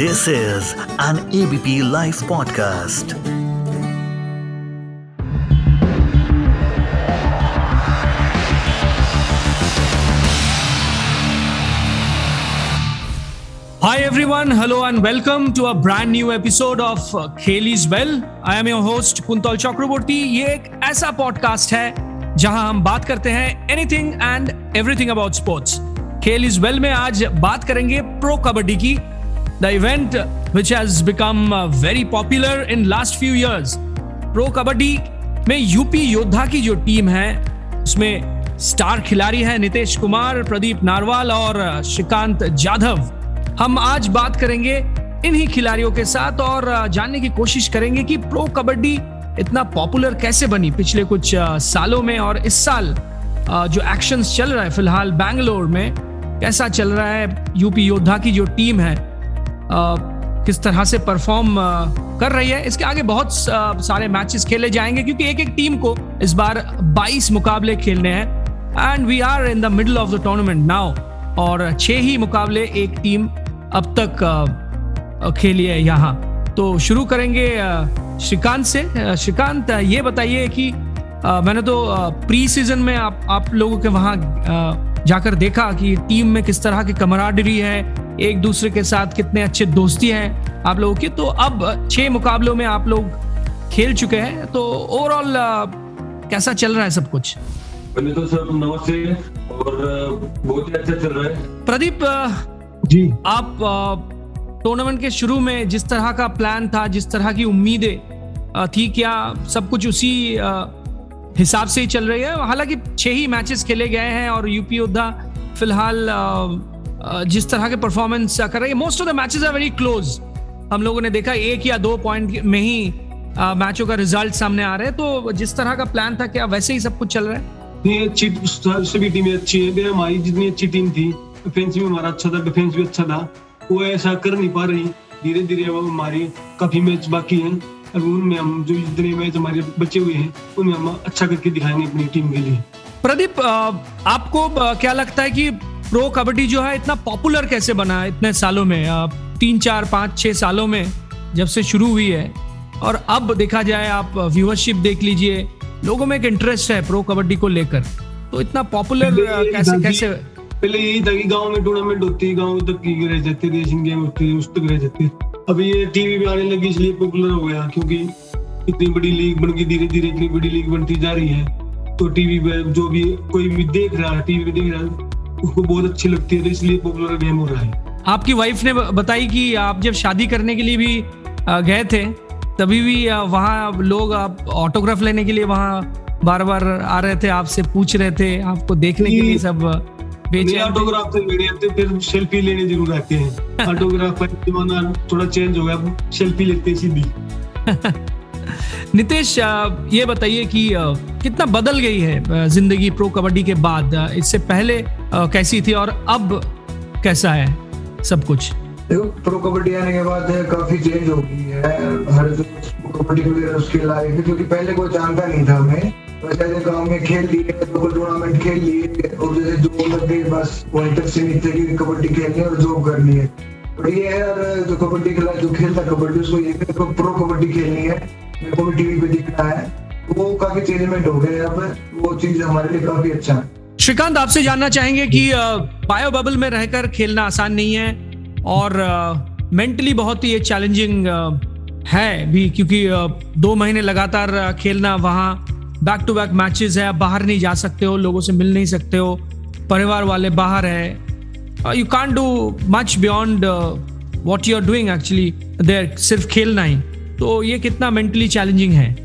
This is an ABP Life podcast. Hi everyone, hello and welcome to a brand new episode of uh, Khel is Well. I am your host Kuntal Chakraborty. ये एक ऐसा podcast है जहाँ हम बात करते हैं anything and everything about sports खेल इज़ वेल में आज बात करेंगे प्रो कबड्डी की the event which has become very popular in last few years pro kabaddi में यूपी योद्धा की जो टीम है, उसमें स्टार खिलाड़ी है नितेश कुमार प्रदीप नारवाल और श्रीकांत जाधव हम आज बात करेंगे इन्हीं खिलाड़ियों के साथ और जानने की कोशिश करेंगे कि प्रो कबड्डी इतना पॉपुलर कैसे बनी पिछले कुछ सालों में और इस साल जो एक्शंस चल रहा है, फ़िलहाल बैंगलोर में, कैसा चल रहा है यूपी योद्धा की जो टीम है? किस तरह से परफॉर्म कर रही है। इसके आगे बहुत सारे मैचेस खेले जाएँगे, क्योंकि एक एक टीम को इस बार 22 मुकाबले खेलने हैं। And we are in the middle of the tournament now और छह ही मुकाबले एक टीम अब तक खेली है यहाँ। तो शुरू करेंगे श्रीकांत से। श्रीकांत, ये बताइए कि मैंने तो प्री सीज़न में आप आप लोगों के वहाँ जाकर देखा कि टीम में किस तरह की कमराडरी है एक दूसरे के साथ कितने अच्छे दोस्ती हैं आप लोगों की। तो अब छह मुकाबलों में आप लोग खेल चुके हैं। तो ओवरऑल कैसा चल रहा है सब कुछ? पहले तो सर नमस्ते और बहुत ही अच्छा चल रहा है। प्रदीप जी। आप टूर्नामेंट के शुरू में जिस तरह का प्लान था जिस तरह की उम्मीदें थी क्या सब कुछ उसी हिसाब से ही चल रही है? हालाँकि छह ही मैचेस खेले गए हैं और यूपी योद्धा फ़िलहाल जिस तरह के परफॉर्मेंस कर रही है most of the matches are very close हम लोगों ने देखा एक या दो पॉइंट में ही मैचों का रिज़ल्ट सामने आ रहे हैं। तो जिस तरह का प्लान था क्या वैसे ही सब कुछ चल रहा है? ये अच्छी सभी टीमें अच्छी है। हमारी जितनी अच्छी टीम थी डिफेंस भी हमारा अच्छा था डिफेंस भी अच्छा था। वो ऐसा कर नहीं पा रही। धीरे धीरे अब हमारी काफ़ी मैच बाकी हैं। अब उनमें हम जो जितने मैच हमारे बचे हुए हैं उनमें हम अच्छा करके दिखाएँगे अपनी टीम के लिए। प्रदीप आपको क्या लगता है कि प्रो कबड्डी जो है इतना पॉपुलर कैसे बना इतने सालों में? तीन चार पाँच छह सालों में जब से शुरू हुई है। और अब देखा जाए आप व्यूअरशिप देख लीजिए लोगों में एक इंटरेस्ट है प्रो कबड्डी को लेकर। तो इतना पॉपुलर कैसे कैसे पहले यही था कि गाँव में टूर्नामेंट होती है गाँव तक की रह जाते एशियन गेम होती है उस तक रह जाते। अब ये टीवी में आने लगी इसलिए पॉपुलर हो गया क्योंकि इतनी बड़ी लीग बन गई धीरे धीरे इतनी बड़ी लीग बनती जा रही है। तो टीवी पे जो भी कोई भी देख रहा है टीवी पे देख रहा है उसको बहुत अच्छी लगती है तो इसलिए पॉपुलर गेम हो रहा है। आपकी वाइफ ने बताई कि आप जब शादी करने के लिए भी गए थे तभी भी वहाँ लोग आप ऑटोग्राफ लेने के लिए वहाँ बार बार आ रहे थे आपसे पूछ रहे थे आपको देखने के लिए सब ऑटोग्राफ तो मेरे आते फिर सेल्फी लेने ज़रूर आते हैं। ऑटोग्राफ थोड़ा चेंज हो गया सेल्फी लेते हैं सीधी। नितेश ये बताइए कि कितना बदल गई है ज़िंदगी प्रो कबड्डी के बाद? इससे पहले कैसी थी और अब कैसा है सब कुछ? देखो, प्रो कबड्डी आने के बाद काफ़ी चेंज हो गई है। हर जो कबड्डी प्लेयर उसके लायक है, क्योंकि पहले कोई जानता नहीं था हमें। वैसे गाँव में खेल लिए टूर्नामेंट खेल लिए, और जैसे जो लग बस वहीं तक सीमित थे कि कबड्डी खेलनी और जॉब करनी है। और ये है जो कबड्डी खेला जो खेलता कबड्डी, उसको ये तो प्रो कबड्डी खेलनी है। मेरे को भी टीवी पे दिख रहा है। वो काफ़ी चेंजमेंट हो गए अब। वो चीज़ हमारे लिए काफ़ी अच्छा है। श्रीकांत, आपसे जानना चाहेंगे कि बायो बबल में रहकर खेलना आसान नहीं है और मेंटली बहुत ही चैलेंजिंग है भी क्योंकि दो महीने लगातार खेलना वहाँ बैक टू बैक मैचेस है। आप बाहर नहीं जा सकते हो, लोगों से मिल नहीं सकते हो। परिवार वाले बाहर है। You can do much beyond what you are doing actually there सिर्फ़ खेलना ही। तो ये कितना मेंटली चैलेंजिंग है?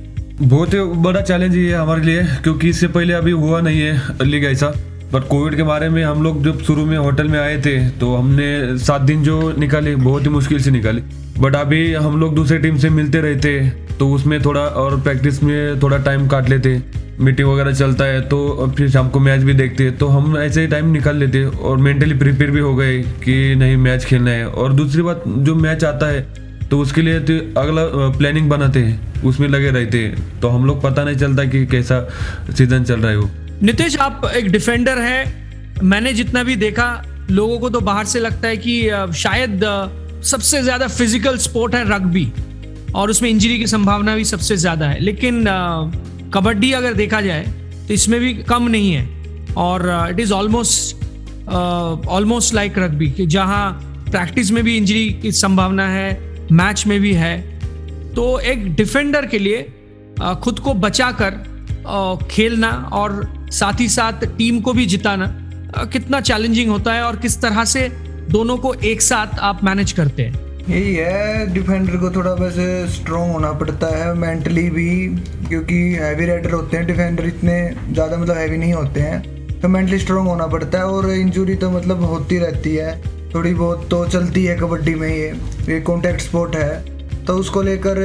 बहुत ही बड़ा चैलेंज ये हमारे लिए, क्योंकि इससे पहले अभी हुआ नहीं है अली लीग ऐसा पर कोविड के बारे में हम लोग जब शुरू में होटल में आए थे तो हमने सात दिन जो निकाले, बहुत ही मुश्किल से निकाले। बट अभी हम लोग दूसरे टीम से मिलते रहते तो उसमें थोड़ा और प्रैक्टिस में थोड़ा टाइम काट लेते। मीटिंग वगैरह चलता है तो फिर शाम को मैच भी देखते हैं। तो हम ऐसे ही टाइम निकाल लेते, और मेंटली प्रिपेयर भी हो गए कि नहीं मैच खेलना है। और दूसरी बात, जो मैच आता है तो उसके लिए तो अगला प्लानिंग बनाते हैं। उसमें लगे रहते हैं। तो हम लोग पता नहीं चलता कि कैसा सीज़न चल रहा है वो। नितेश, आप एक डिफेंडर है। मैंने जितना भी देखा, लोगों को तो बाहर से लगता है कि शायद सबसे ज़्यादा फ़िज़िकल स्पोर्ट है रग्बी और उसमें इंजरी की संभावना भी सबसे ज़्यादा है। लेकिन कबड्डी अगर देखा जाए तो इसमें भी कम नहीं है। और it is almost almost like rugby जहाँ प्रैक्टिस में भी इंजरी की संभावना है। मैच में भी है। तो एक डिफेंडर के लिए खुद को बचाकर खेलना और साथ ही साथ टीम को भी जिताना कितना चैलेंजिंग होता है और किस तरह से दोनों को एक साथ आप मैनेज करते हैं। यही है डिफेंडर को थोड़ा वैसे स्ट्रॉन्ग होना पड़ता है मेंटली भी, क्योंकि हैवी राइडर होते हैं डिफेंडर इतने ज़्यादा मतलब हैवी नहीं होते हैं। तो मेंटली स्ट्रॉन्ग होना पड़ता है और इंजरी तो मतलब होती रहती है। थोड़ी बहुत तो चलती है कबड्डी में ये ये कॉन्टैक्ट स्पोर्ट है। तो उसको लेकर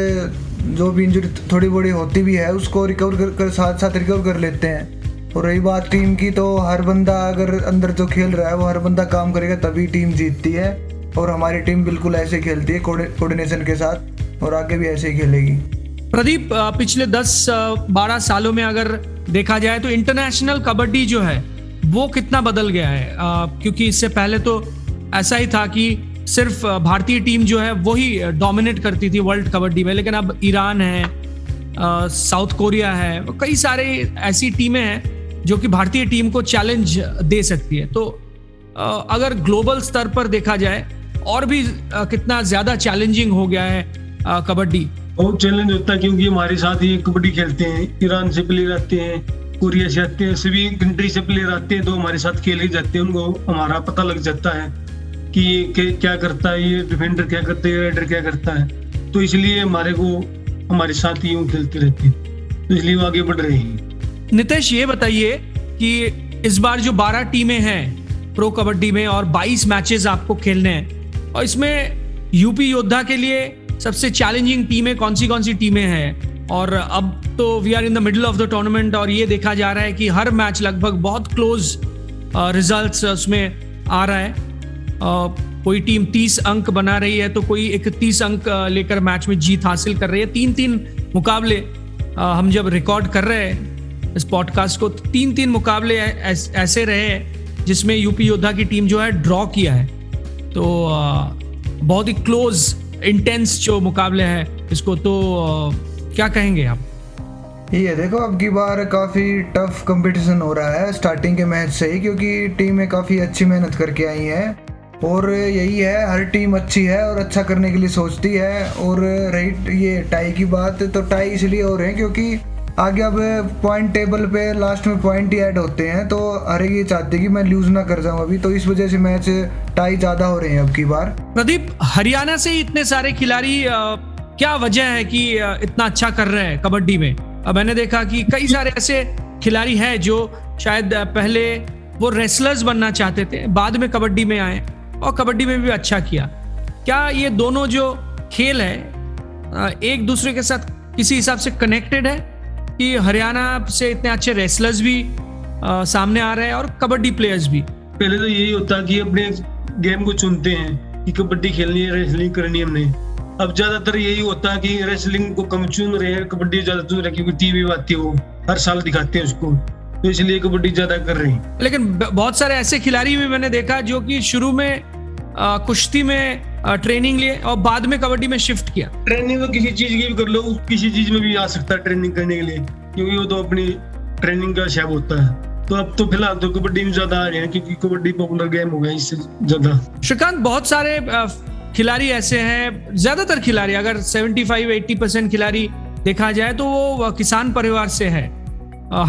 जो भी इंजरी थोड़ी बड़ी होती भी है उसको रिकवर कर, कर साथ साथ रिकवर कर लेते हैं। और रही बात टीम की तो हर बंदा अगर अंदर जो खेल रहा है वो हर बंदा काम करेगा तभी टीम जीतती है। और हमारी टीम बिल्कुल ऐसे खेलती है कोऑर्डिनेशन के साथ और आगे भी ऐसे ही खेलेगी। प्रदीप पिछले 10-12 सालों में अगर देखा जाए तो इंटरनेशनल कबड्डी जो है वो कितना बदल गया है? क्योंकि इससे पहले तो ऐसा ही था कि सिर्फ़ भारतीय टीम जो है वही डोमिनेट करती थी वर्ल्ड कबड्डी में। लेकिन अब ईरान है साउथ कोरिया है, कई सारे ऐसी टीमें हैं जो कि भारतीय टीम को चैलेंज दे सकती है। तो अगर ग्लोबल स्तर पर देखा जाए, और भी कितना ज़्यादा चैलेंजिंग हो गया है कबड्डी। बहुत चैलेंज होता है क्योंकि हमारे साथ ये कबड्डी खेलते हैं, ईरान से प्लेयर आते हैं, कोरिया से आते हैं, सभी कंट्री से प्लेयर आते हैं तो हमारे साथ खेले जाते हैं, उनको हमारा पता लग जाता है। कि ये क्या करता है, ये डिफेंडर क्या करता है राइडर क्या करता है। तो इसलिए हमारे को, हमारे साथ ही खेलते रहते हैं। तो इसलिए वो आगे बढ़ रहे हैं। नितेश, ये बताइए कि इस बार जो 12 टीमें हैं प्रो कबड्डी में और 22 मैचेस आपको खेलने हैं, और इसमें यूपी योद्धा के लिए सबसे चैलेंजिंग टीमें कौन सी कौन सी टीमें हैं? और अब तो we are in the middle of the tournament और ये देखा जा रहा है कि हर मैच लगभग बहुत क्लोज रिजल्ट्स उसमें आ रहा है। कोई टीम तीस अंक बना रही है तो कोई इकतीस अंक लेकर मैच में जीत हासिल कर रही है। तीन तीन मुकाबले हम जब रिकॉर्ड कर रहे हैं, इस पॉडकास्ट को तीन तीन मुकाबले ऐसे रहे हैं, जिसमें यूपी योद्धा की टीम जो है ड्रॉ किया है। तो बहुत ही क्लोज इंटेंस जो मुकाबले हैं इसको तो क्या कहेंगे आप? ये देखो, अब की बार काफ़ी टफ कंपटीशन हो रहा है स्टार्टिंग के मैच से ही, क्योंकि टीमें काफ़ी अच्छी मेहनत करके आई हैं। और यही है, हर टीम अच्छी है और अच्छा करने के लिए सोचती है। और रही ये टाई की बात तो टाई इसलिए हो रहे हैं क्योंकि आगे अब पॉइंट टेबल पे लास्ट में पॉइंट ही ऐड होते हैं तो एक ये चाहते कि मैं लूज ना कर जाऊँ अभी तो इस वजह से मैच टाई ज़्यादा हो रहे हैं अब की बार। प्रदीप, हरियाणा से इतने सारे खिलाड़ी क्या वजह है कि इतना अच्छा कर रहे हैं कबड्डी में? अब मैंने देखा कि कई सारे ऐसे खिलाड़ी हैं जो शायद पहले वो रेसलर्स बनना चाहते थे, बाद में कबड्डी में आए। और कबड्डी में भी अच्छा किया। क्या ये दोनों जो खेल है एक दूसरे के साथ किसी हिसाब से कनेक्टेड है? कि हरियाणा से इतने अच्छे रेसलर्स भी आ, सामने आ रहे हैं और कबड्डी प्लेयर्स भी? पहले तो यही होता है कि अपने गेम को चुनते हैं कि कबड्डी खेलनी है रेसलिंग करनी है हमने। अब ज़्यादातर यही होता है कि रेसलिंग को कम चुन रहे हैं कबड्डी ज़्यादा चुन रहे क्योंकि टीवी आती है वो हर साल दिखाते हैं उसको। तो इसलिए कबड्डी ज़्यादा कर रही है। लेकिन बहुत सारे ऐसे खिलाड़ी भी मैंने देखा जो कि शुरू में कुश्ती में ट्रेनिंग लिए और बाद में कबड्डी में शिफ्ट किया। ट्रेनिंग तो किसी चीज़ की भी कर लो किसी चीज़ में भी आ सकता है ट्रेनिंग करने के लिए क्योंकि वो तो अपनी ट्रेनिंग का शैब होता है। तो अब तो फ़िलहाल तो कबड्डी में ज़्यादा आ रहे हैं क्योंकि कबड्डी पॉपुलर गेम हो गया इससे ज़्यादा। श्रीकांत बहुत सारे खिलाड़ी ऐसे हैं ज़्यादातर खिलाड़ी अगर 75-80 परसेंट खिलाड़ी देखा जाए तो वो किसान परिवार से है।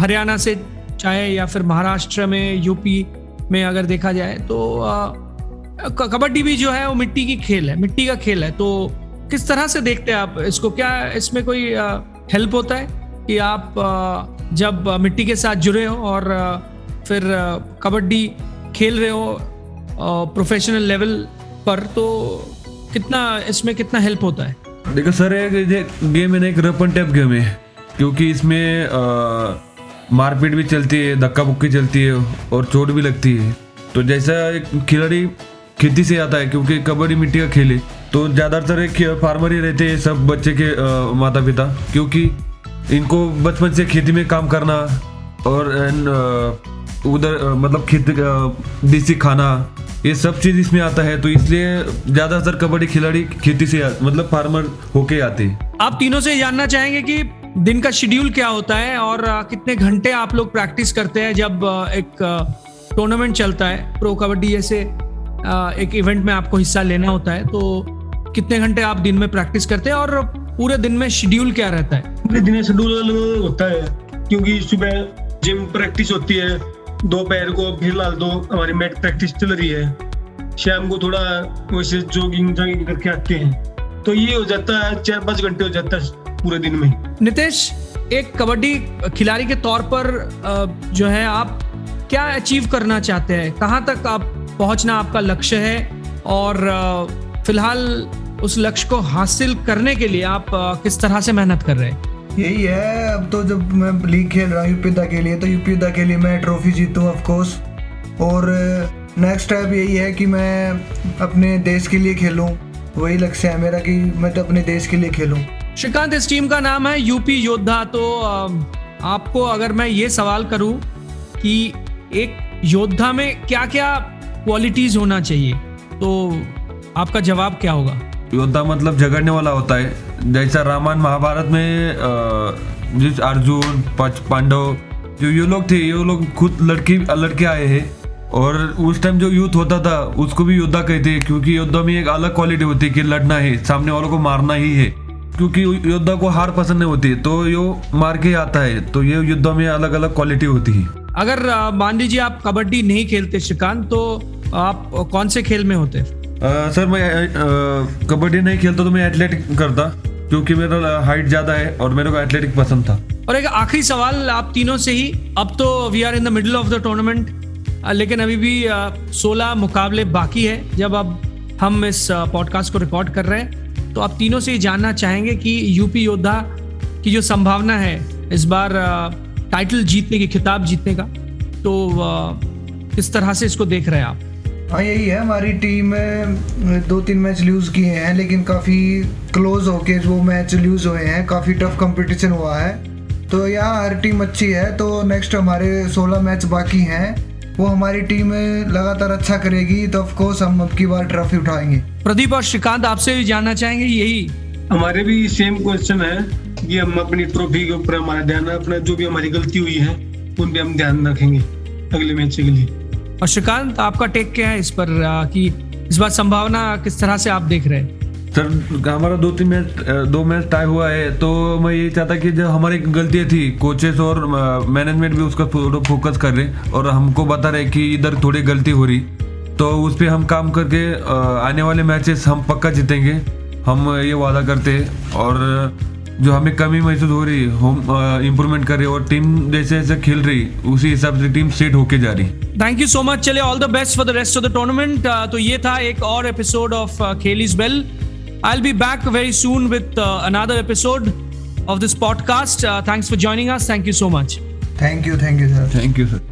हरियाणा से चाहे या फिर महाराष्ट्र में यूपी में अगर देखा जाए तो कबड्डी भी जो है वो मिट्टी की खेल है, मिट्टी का खेल है। तो किस तरह से देखते हैं आप इसको? क्या इसमें कोई हेल्प होता है कि आप जब मिट्टी के साथ जुड़े हो और फिर कबड्डी खेल रहे हो प्रोफेशनल लेवल पर तो कितना, इसमें कितना हेल्प होता है? देखो सर, एक गेम है ना, एक रपन टैप गेम है। क्योंकि इसमें मारपीट भी चलती है धक्का बुक्की चलती है और चोट भी लगती है। तो जैसा एक खिलाड़ी खेती से आता है, क्योंकि कबड्डी मिट्टी का खेल है। तो ज़्यादातर फार्मर ही रहते हैं, सब बच्चे के माता पिता क्योंकि इनको बचपन से खेती में काम करना और उधर मतलब खेत देसी खाना, ये सब चीज़ इसमें आता है। तो इसलिए ज़्यादातर कबड्डी खिलाड़ी खेती से मतलब फार्मर होके आते आप तीनों से जानना चाहेंगे कि दिन का शेड्यूल क्या होता है और कितने घंटे आप लोग प्रैक्टिस करते हैं जब एक टूर्नामेंट चलता है प्रो कबड्डी जैसे एक इवेंट में आपको हिस्सा लेना होता है तो कितने घंटे आप दिन में प्रैक्टिस करते हैं और पूरे दिन में शेड्यूल क्या रहता है? पूरे दिन में शेड्यूल होता है क्योंकि सुबह जिम प्रैक्टिस होती है दोपहर को फ़िलहाल तो हमारी मैट प्रैक्टिस चल रही है। शाम को थोड़ा वैसे जॉगिंग जॉगिंग करके आते हैं। तो ये हो जाता है चार पाँच घंटे हो जाता है पूरे दिन में। नितेश एक कबड्डी खिलाड़ी के तौर पर जो है आप क्या अचीव करना चाहते हैं? कहाँ तक आप पहुँचना आपका लक्ष्य है? और फ़िलहाल उस लक्ष्य को हासिल करने के लिए आप किस तरह से मेहनत कर रहे हैं? यही है। अब तो जब मैं लीग खेल रहा हूँ यूपीदा के लिए तो यूपीदा के लिए मैं ट्रॉफी जीतूँ ऑफकोर्स और नेक्स्ट स्टेप यही है कि मैं अपने देश के लिए खेलूँ। वही लक्ष्य है मेरा कि मैं तो अपने देश के लिए खेलूँ। श्रीकांत इस टीम का नाम है यूपी योद्धा। तो आपको अगर मैं ये सवाल करूँ कि एक योद्धा में क्या क्या क्वालिटीज होना चाहिए? तो आपका जवाब क्या होगा? योद्धा मतलब झगड़ने वाला होता है। जैसा रामायण महाभारत में जिस अर्जुन पांडव, जो ये लोग थे, ये लोग खुद लड़के लड़के आए हैं। और उस टाइम जो यूथ होता था, उसको भी योद्धा कहते हैं, क्योंकि योद्धा में एक अलग क्वालिटी होती है कि लड़ना है, सामने वालों को मारना ही है। क्योंकि योद्धा को हार पसंद नहीं होती तो यो मार के आता है तो ये युद्ध में अलग अलग क्वालिटी होती है। अगर मान लीजिए आप कबड्डी नहीं खेलते श्रीकांत तो आप कौन से खेल में होते? अ, सर मैं कबड्डी नहीं खेलता तो मैं एथलेटिक करता क्योंकि मेरा हाइट ज़्यादा है और मेरे को एथलेटिक पसंद था। और एक आखिरी सवाल आप तीनों से ही अब तो we are in the middle of the tournament लेकिन अभी भी सोलह मुकाबले बाकी है जब अब हम इस पॉडकास्ट को रिकॉर्ड कर रहे हैं तो आप तीनों से ही जानना चाहेंगे कि यूपी योद्धा की जो संभावना है इस बार टाइटल जीतने की खिताब जीतने का। तो किस तरह से इसको देख रहे हैं आप? हाँ यही है हमारी टीम में दो तीन मैच लूज किए हैं लेकिन काफ़ी क्लोज होके वो मैच लूज हुए हैं काफ़ी टफ कंपटीशन हुआ है। तो यहाँ हर टीम अच्छी है तो नेक्स्ट हमारे 16 मैच बाकी हैं वो हमारी टीम लगातार अच्छा करेगी तो ऑफ़ कोर्स हम अब की बार ट्रॉफी उठाएँगे। प्रदीप और श्रीकांत आपसे भी जानना चाहेंगे यही हमारे भी सेम क्वेश्चन है कि हम अपनी ट्रॉफी के ऊपर हमारा ध्यान अपना जो भी हमारी गलती हुई है उन पे हम ध्यान रखेंगे अगले मैच के लिए। और श्रीकांत आपका टेक क्या है इस पर कि इस बार संभावना किस तरह से आप देख रहे हैं? सर हमारा दो तीन मैच दो मैच टाई हुआ है तो मैं ये चाहता कि जो हमारी गलतियाँ थी कोचेस और मैनेजमेंट भी उसका थोड़ा फोकस कर रहे और हमको बता रहे कि इधर थोड़ी गलती हो रही तो उस पर हम काम करके आने वाले मैचेस हम पक्का जीतेंगे। हम ये वादा करते हैं और जो हमें कमी महसूस हो रही हम इम्प्रूवमेंट कर रहे और टीम जैसे जैसे खेल रही उसी हिसाब से टीम सेट होके जा रही। थैंक यू सो मच चले all the best for the rest of the tournament तो ये था एक और episode of खेलीज well I will be back very soon with another episode of this podcast thanks for joining us thank you so much thank you thank you sir thank you sir